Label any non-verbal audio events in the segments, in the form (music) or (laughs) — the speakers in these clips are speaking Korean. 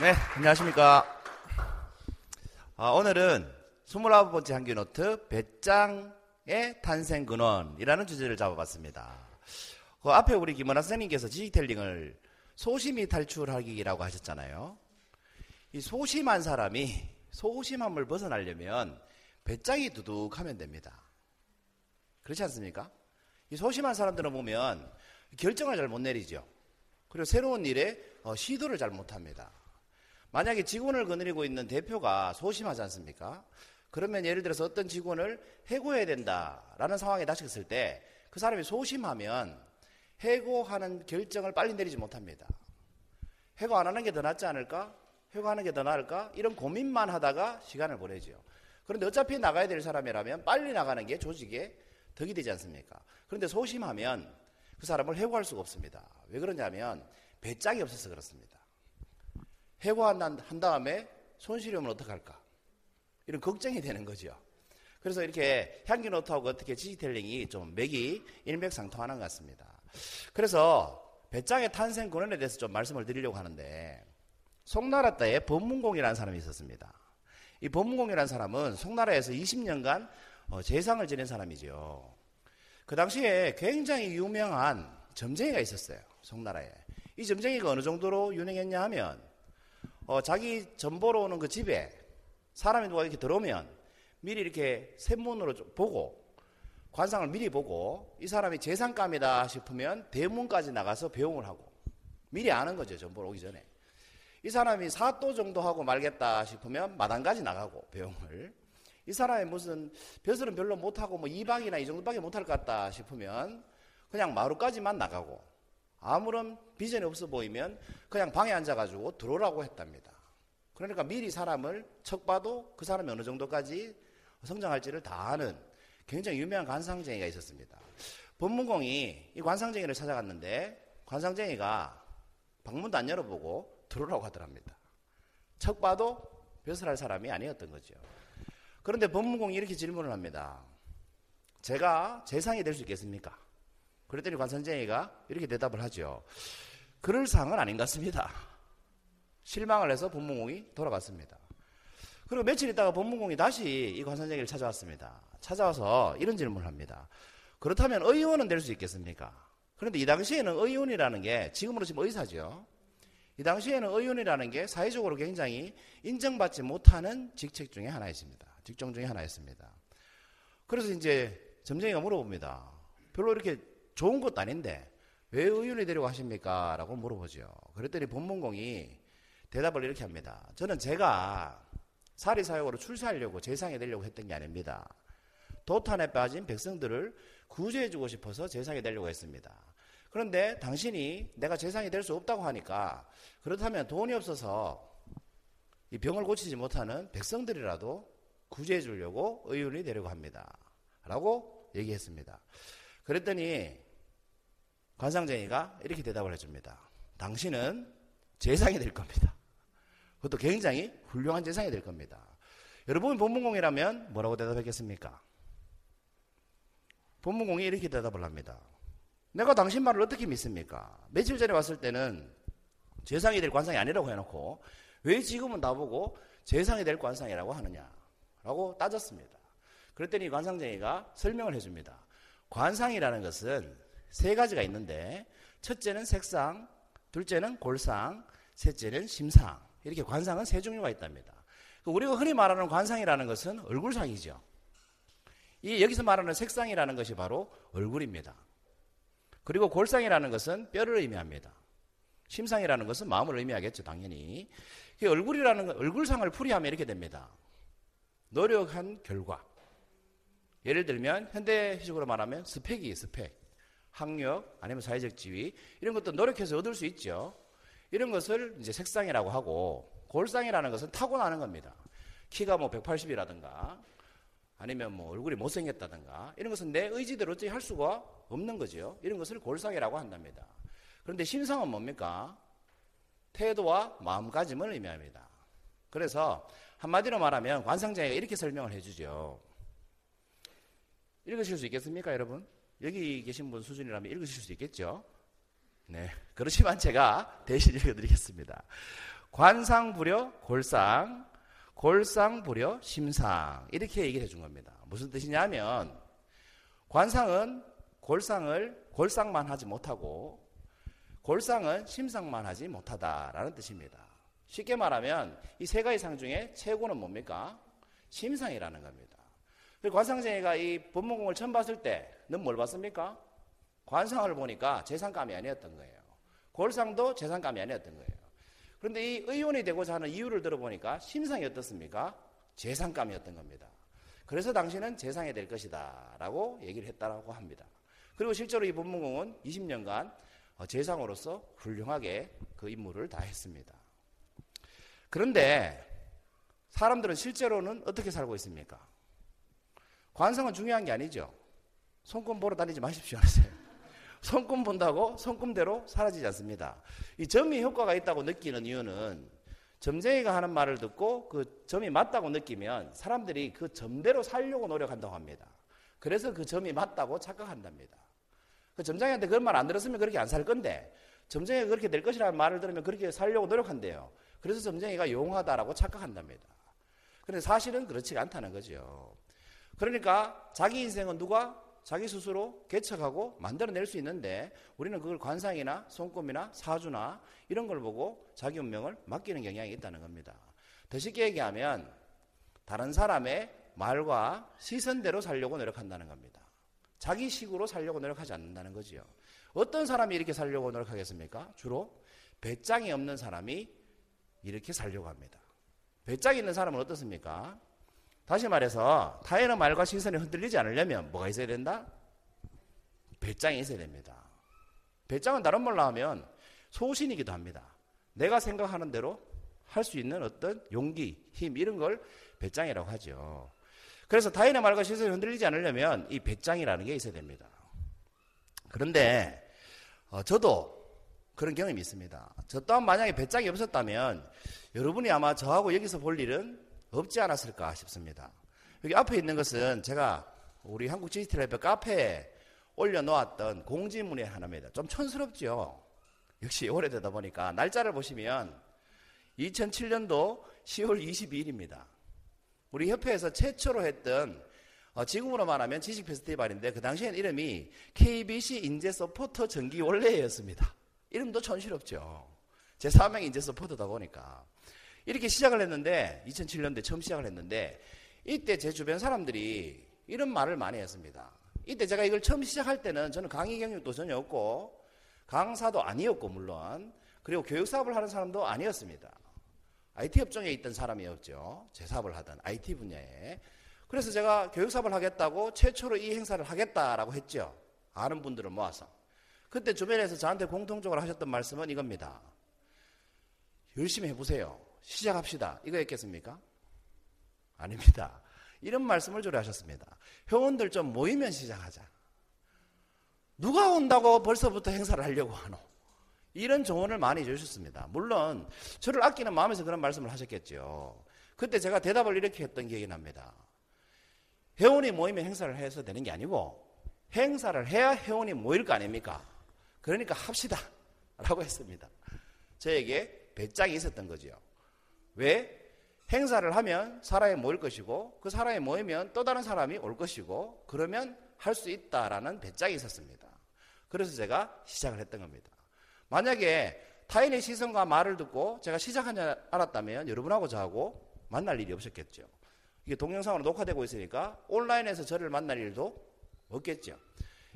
네, 안녕하십니까. 아, 오늘은 29번째 한규 노트 배짱의 탄생 근원이라는 주제를 잡아봤습니다. 그 앞에 우리 김원아 선생님께서 지식텔링을 소심이 탈출하기라고 하셨잖아요. 이 소심한 사람이 소심함을 벗어나려면 배짱이 두둑하면 됩니다. 그렇지 않습니까? 이 소심한 사람들은 보면 결정을 잘 못 내리죠. 그리고 새로운 일에 어, 시도를 잘 못합니다. 만약에 직원을 거느리고 있는 대표가 소심하지 않습니까? 그러면 예를 들어서 어떤 직원을 해고해야 된다라는 상황에 닥쳤을 때 그 사람이 소심하면 해고하는 결정을 빨리 내리지 못합니다. 해고 안 하는 게 더 낫지 않을까? 해고하는 게 더 나을까? 이런 고민만 하다가 시간을 보내죠. 그런데 어차피 나가야 될 사람이라면 빨리 나가는 게 조직에 덕이 되지 않습니까? 그런데 소심하면 그 사람을 해고할 수가 없습니다. 왜 그러냐면 배짱이 없어서 그렇습니다. 해고한 한 다음에 손실이 오면 어떡할까? 이런 걱정이 되는 거죠. 그래서 이렇게 향기 노트하고 어떻게 지식텔링이 좀 맥이 일맥상통하는 것 같습니다. 그래서 배짱의 탄생 근원에 대해서 좀 말씀을 드리려고 하는데 송나라 때에 법문공이라는 사람이 있었습니다. 이 법문공이라는 사람은 송나라에서 20년간 어, 재상을 지낸 사람이죠. 그 당시에 굉장히 유명한 점쟁이가 있었어요. 송나라에. 이 점쟁이가 어느 정도로 유명했냐 하면 어, 자기 전보러 오는 그 집에 사람이 누가 이렇게 들어오면 미리 이렇게 샘문으로 보고 관상을 미리 보고 이 사람이 재산감이다 싶으면 대문까지 나가서 배웅을 하고 미리 아는 거죠. 전보러 오기 전에. 이 사람이 사도 정도 하고 말겠다 싶으면 마당까지 나가고 배웅을 이 사람이 무슨 벼슬은 별로 못하고 뭐 2박이나 이 정도밖에 못할 것 같다 싶으면 그냥 마루까지만 나가고 아무런 비전이 없어 보이면 그냥 방에 앉아가지고 들어오라고 했답니다. 그러니까 미리 사람을 척 봐도 그 사람이 어느 정도까지 성장할지를 다 아는 굉장히 유명한 관상쟁이가 있었습니다. 법문공이 이 관상쟁이를 찾아갔는데 관상쟁이가 방문도 안 열어보고 들어오라고 하더랍니다. 척 봐도 벼슬할 사람이 아니었던 거죠. 그런데 법문공이 이렇게 질문을 합니다. 제가 재상이 될 수 있겠습니까? 그랬더니 관선쟁이가 이렇게 대답을 하죠. 그럴 상은 아닌 것 같습니다. 실망을 해서 법무공이 돌아갔습니다. 그리고 며칠 있다가 법무공이 다시 이 관선쟁이를 찾아왔습니다. 찾아와서 이런 질문을 합니다. 그렇다면 의원은 될 수 있겠습니까? 그런데 이 당시에는 의원이라는 게 지금으로 치면 의사죠. 이 당시에는 의원이라는 게 사회적으로 굉장히 인정받지 못하는 직책 중에 하나였습니다. 직종 중에 하나였습니다. 그래서 이제 점쟁이가 물어봅니다. 별로 이렇게 좋은 것도 아닌데 왜 의원이 되려고 하십니까? 라고 물어보죠. 그랬더니 본문공이 대답을 이렇게 합니다. 저는 제가 사리사욕으로 출세하려고 재상이 되려고 했던 게 아닙니다. 도탄에 빠진 백성들을 구제해주고 싶어서 재상이 되려고 했습니다. 그런데 당신이 내가 재상이 될 수 없다고 하니까 그렇다면 돈이 없어서 이 병을 고치지 못하는 백성들이라도 구제해 주려고 의원이 되려고 합니다. 라고 얘기했습니다. 그랬더니 관상쟁이가 이렇게 대답을 해줍니다. 당신은 재상이 될 겁니다. 그것도 굉장히 훌륭한 재상이 될 겁니다. 여러분 본문공이라면 뭐라고 대답했겠습니까? 본문공이 이렇게 대답을 합니다. 내가 당신 말을 어떻게 믿습니까? 며칠 전에 왔을 때는 재상이 될 관상이 아니라고 해놓고 왜 지금은 나보고 재상이 될 관상이라고 하느냐라고 따졌습니다. 그랬더니 관상쟁이가 설명을 해줍니다. 관상이라는 것은 세 가지가 있는데 첫째는 색상, 둘째는 골상, 셋째는 심상. 이렇게 관상은 세 종류가 있답니다. 그 우리가 흔히 말하는 관상이라는 것은 얼굴상이죠. 이 여기서 말하는 색상이라는 것이 바로 얼굴입니다. 그리고 골상이라는 것은 뼈를 의미합니다. 심상이라는 것은 마음을 의미하겠죠, 당연히. 얼굴이라는 건 얼굴상을 풀이하면 이렇게 됩니다. 노력한 결과. 예를 들면 현대식으로 말하면 스펙이 스펙. 학력 아니면 사회적 지위 이런 것도 노력해서 얻을 수 있죠. 이런 것을 이제 색상이라고 하고 골상이라는 것은 타고나는 겁니다. 키가 뭐 180이라든가 아니면 뭐 얼굴이 못생겼다든가 이런 것은 내 의지대로 어찌 할 수가 없는 거죠. 이런 것을 골상이라고 한답니다. 그런데 심상은 뭡니까? 태도와 마음가짐을 의미합니다. 그래서 한마디로 말하면 관상장애가 이렇게 설명을 해주죠. 읽으실 수 있겠습니까, 여러분? 여기 계신 분 수준이라면 읽으실 수 있겠죠? 네. 그렇지만 제가 대신 읽어드리겠습니다. 관상부려 골상, 골상부려 심상. 이렇게 얘기를 해준 겁니다. 무슨 뜻이냐면, 관상은 골상을 골상만 하지 못하고, 골상은 심상만 하지 못하다라는 뜻입니다. 쉽게 말하면 이 세 가지 상 중에 최고는 뭡니까? 심상이라는 겁니다. 관상쟁이가 이 법문공을 처음 봤을 때, 넌뭘 봤습니까? 관상을 보니까 재산감이 아니었던 거예요. 골상도 재산감이 아니었던 거예요. 그런데 이 의원이 되고자 하는 이유를 들어보니까 심상이 어떻습니까? 재산감이었던 겁니다. 그래서 당신은 재상이 될 것이다. 라고 얘기를 했다고 합니다. 그리고 실제로 이 법문공은 20년간 재상으로서 훌륭하게 그 임무를 다 했습니다. 그런데 사람들은 실제로는 어떻게 살고 있습니까? 관성은 중요한 게 아니죠. 손금 보러 다니지 마십시오. (laughs) 손금 본다고 손금대로 사라지지 않습니다. 이 점이 효과가 있다고 느끼는 이유는 점쟁이가 하는 말을 듣고 그 점이 맞다고 느끼면 사람들이 그 점대로 살려고 노력한다고 합니다. 그래서 그 점이 맞다고 착각한답니다. 그 점장이한테 그런 말 안 들었으면 그렇게 안 살 건데 점쟁이가 그렇게 될 것이라는 말을 들으면 그렇게 살려고 노력한대요. 그래서 점쟁이가 용하다라고 착각한답니다. 그런데 사실은 그렇지 않다는 거죠. 그러니까 자기 인생은 누가 자기 스스로 개척하고 만들어낼 수 있는데 우리는 그걸 관상이나 손금이나 사주나 이런 걸 보고 자기 운명을 맡기는 경향이 있다는 겁니다. 더 쉽게 얘기하면 다른 사람의 말과 시선대로 살려고 노력한다는 겁니다. 자기 식으로 살려고 노력하지 않는다는 거지요. 어떤 사람이 이렇게 살려고 노력하겠습니까? 주로 배짱이 없는 사람이 이렇게 살려고 합니다. 배짱이 있는 사람은 어떻습니까? 다시 말해서 타인의 말과 시선이 흔들리지 않으려면 뭐가 있어야 된다? 배짱이 있어야 됩니다. 배짱은 다른 말로 하면 소신이기도 합니다. 내가 생각하는 대로 할 수 있는 어떤 용기, 힘 이런 걸 배짱이라고 하죠. 그래서 타인의 말과 시선이 흔들리지 않으려면 이 배짱이라는 게 있어야 됩니다. 그런데 어, 저도 그런 경험이 있습니다. 저 또한 만약에 배짱이 없었다면 여러분이 아마 저하고 여기서 볼 일은 없지 않았을까 싶습니다. 여기 앞에 있는 것은 제가 우리 한국 디지털협회 카페에 올려놓았던 공지문의 하나입니다. 좀 촌스럽죠? 역시 오래되다 보니까 날짜를 보시면 2007년도 10월 22일입니다. 우리 협회에서 최초로 했던 어, 지금으로 말하면 지식 페스티벌인데 그 당시엔 이름이 KBC 인재 서포터 정기 원래였습니다. 이름도 촌스럽죠. 제 사명이 인재 서포터다 보니까. 이렇게 시작을 했는데 2007년도에 처음 시작을 했는데 이때 제 주변 사람들이 이런 말을 많이 했습니다. 이때 제가 이걸 처음 시작할 때는 저는 강의 경력도 전혀 없고 강사도 아니었고 물론 그리고 교육 사업을 하는 사람도 아니었습니다. IT 업종에 있던 사람이었죠. 제 사업을 하던 IT 분야에. 그래서 제가 교육 사업을 하겠다고 최초로 이 행사를 하겠다라고 했죠. 아는 분들을 모아서. 그때 주변에서 저한테 공통적으로 하셨던 말씀은 이겁니다. 열심히 해보세요. 시작합시다. 이거였겠습니까? 아닙니다. 이런 말씀을 주로 하셨습니다. 회원들 좀 모이면 시작하자. 누가 온다고 벌써부터 행사를 하려고 하노? 이런 조언을 많이 주셨습니다. 물론 저를 아끼는 마음에서 그런 말씀을 하셨겠죠. 그때 제가 대답을 이렇게 했던 기억이 납니다. 회원이 모이면 행사를 해서 되는 게 아니고 행사를 해야 회원이 모일 거 아닙니까? 그러니까 합시다. 라고 했습니다. 저에게 배짱이 있었던 거죠. 왜? 행사를 하면 사람이 모일 것이고 그 사람이 모이면 또 다른 사람이 올 것이고 그러면 할 수 있다라는 배짱이 있었습니다. 그래서 제가 시작을 했던 겁니다. 만약에 타인의 시선과 말을 듣고 제가 시작한 줄 알았다면 여러분하고 저하고 만날 일이 없었겠죠. 이게 동영상으로 녹화되고 있으니까 온라인에서 저를 만날 일도 없겠죠.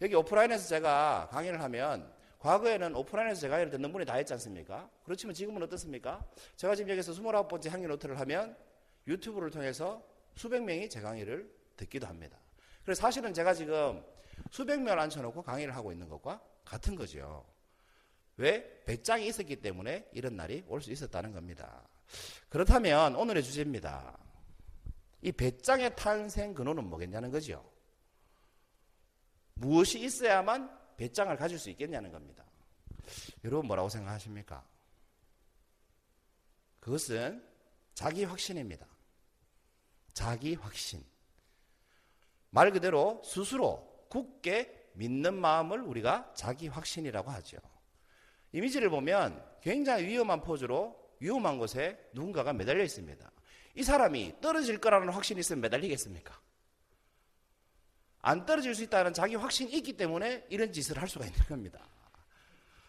여기 오프라인에서 제가 강의를 하면 과거에는 오프라인에서 제가 강의를 듣는 분이 다 있지 않습니까? 그렇지만 지금은 어떻습니까? 제가 지금 여기서 29번째 향기 노트를 하면 유튜브를 통해서 수백 명이 제 강의를 듣기도 합니다. 그래서 사실은 제가 지금 수백 명을 앉혀놓고 강의를 하고 있는 것과 같은 거죠. 왜? 배짱이 있었기 때문에 이런 날이 올 수 있었다는 겁니다. 그렇다면 오늘의 주제입니다. 이 배짱의 탄생 근원은 뭐겠냐는 거죠. 무엇이 있어야만 배짱을 가질 수 있겠냐는 겁니다. 여러분 뭐라고 생각하십니까? 그것은 자기 확신입니다. 자기 확신. 말 그대로 스스로 굳게 믿는 마음을 우리가 자기 확신이라고 하죠. 이미지를 보면 굉장히 위험한 포즈로 위험한 곳에 누군가가 매달려 있습니다. 이 사람이 떨어질 거라는 확신이 있으면 매달리겠습니까? 안 떨어질 수 있다는 자기 확신이 있기 때문에 이런 짓을 할 수가 있는 겁니다.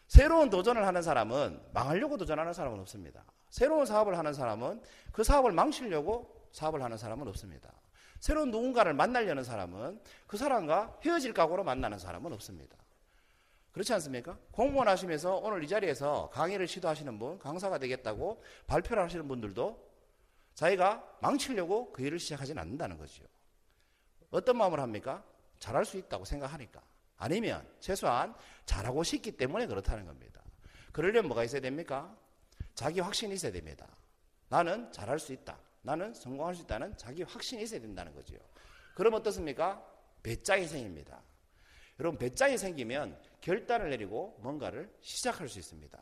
새로운 도전을 하는 사람은 망하려고 도전하는 사람은 없습니다. 새로운 사업을 하는 사람은 그 사업을 망치려고 사업을 하는 사람은 없습니다. 새로운 누군가를 만나려는 사람은 그 사람과 헤어질 각오로 만나는 사람은 없습니다. 그렇지 않습니까? 공무원 하시면서 오늘 이 자리에서 강의를 시도하시는 분, 강사가 되겠다고 발표를 하시는 분들도 자기가 망치려고 그 일을 시작하지는 않는다는 거죠. 어떤 마음을 합니까? 잘할 수 있다고 생각하니까. 아니면 최소한 잘하고 싶기 때문에 그렇다는 겁니다. 그러려면 뭐가 있어야 됩니까? 자기 확신이 있어야 됩니다. 나는 잘할 수 있다. 나는 성공할 수 있다는 자기 확신이 있어야 된다는 거죠. 그럼 어떻습니까? 배짱이 생깁니다. 여러분 배짱이 생기면 결단을 내리고 뭔가를 시작할 수 있습니다.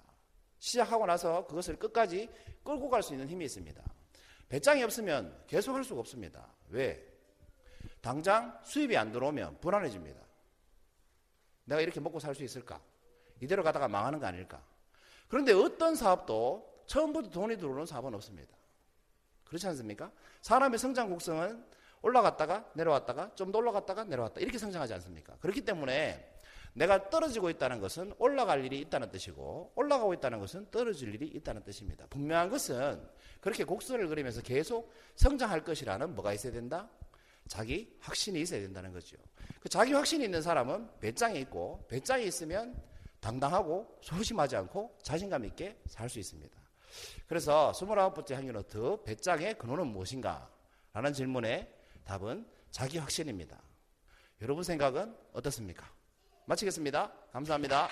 시작하고 나서 그것을 끝까지 끌고 갈 수 있는 힘이 있습니다. 배짱이 없으면 계속 할 수가 없습니다. 왜? 당장 수입이 안 들어오면 불안해집니다. 내가 이렇게 먹고 살 수 있을까? 이대로 가다가 망하는 거 아닐까? 그런데 어떤 사업도 처음부터 돈이 들어오는 사업은 없습니다. 그렇지 않습니까? 사람의 성장 곡성은 올라갔다가 내려왔다가 좀 더 올라갔다가 내려왔다 이렇게 성장하지 않습니까? 그렇기 때문에 내가 떨어지고 있다는 것은 올라갈 일이 있다는 뜻이고 올라가고 있다는 것은 떨어질 일이 있다는 뜻입니다. 분명한 것은 그렇게 곡선을 그리면서 계속 성장할 것이라는 뭐가 있어야 된다? 자기 확신이 있어야 된다는 거죠. 그 자기 확신이 있는 사람은 배짱이 있고 배짱이 있으면 당당하고 소심하지 않고 자신감 있게 살 수 있습니다. 그래서 29번째 향유노트 배짱의 근원은 무엇인가? 라는 질문에 답은 자기 확신입니다. 여러분 생각은 어떻습니까? 마치겠습니다. 감사합니다.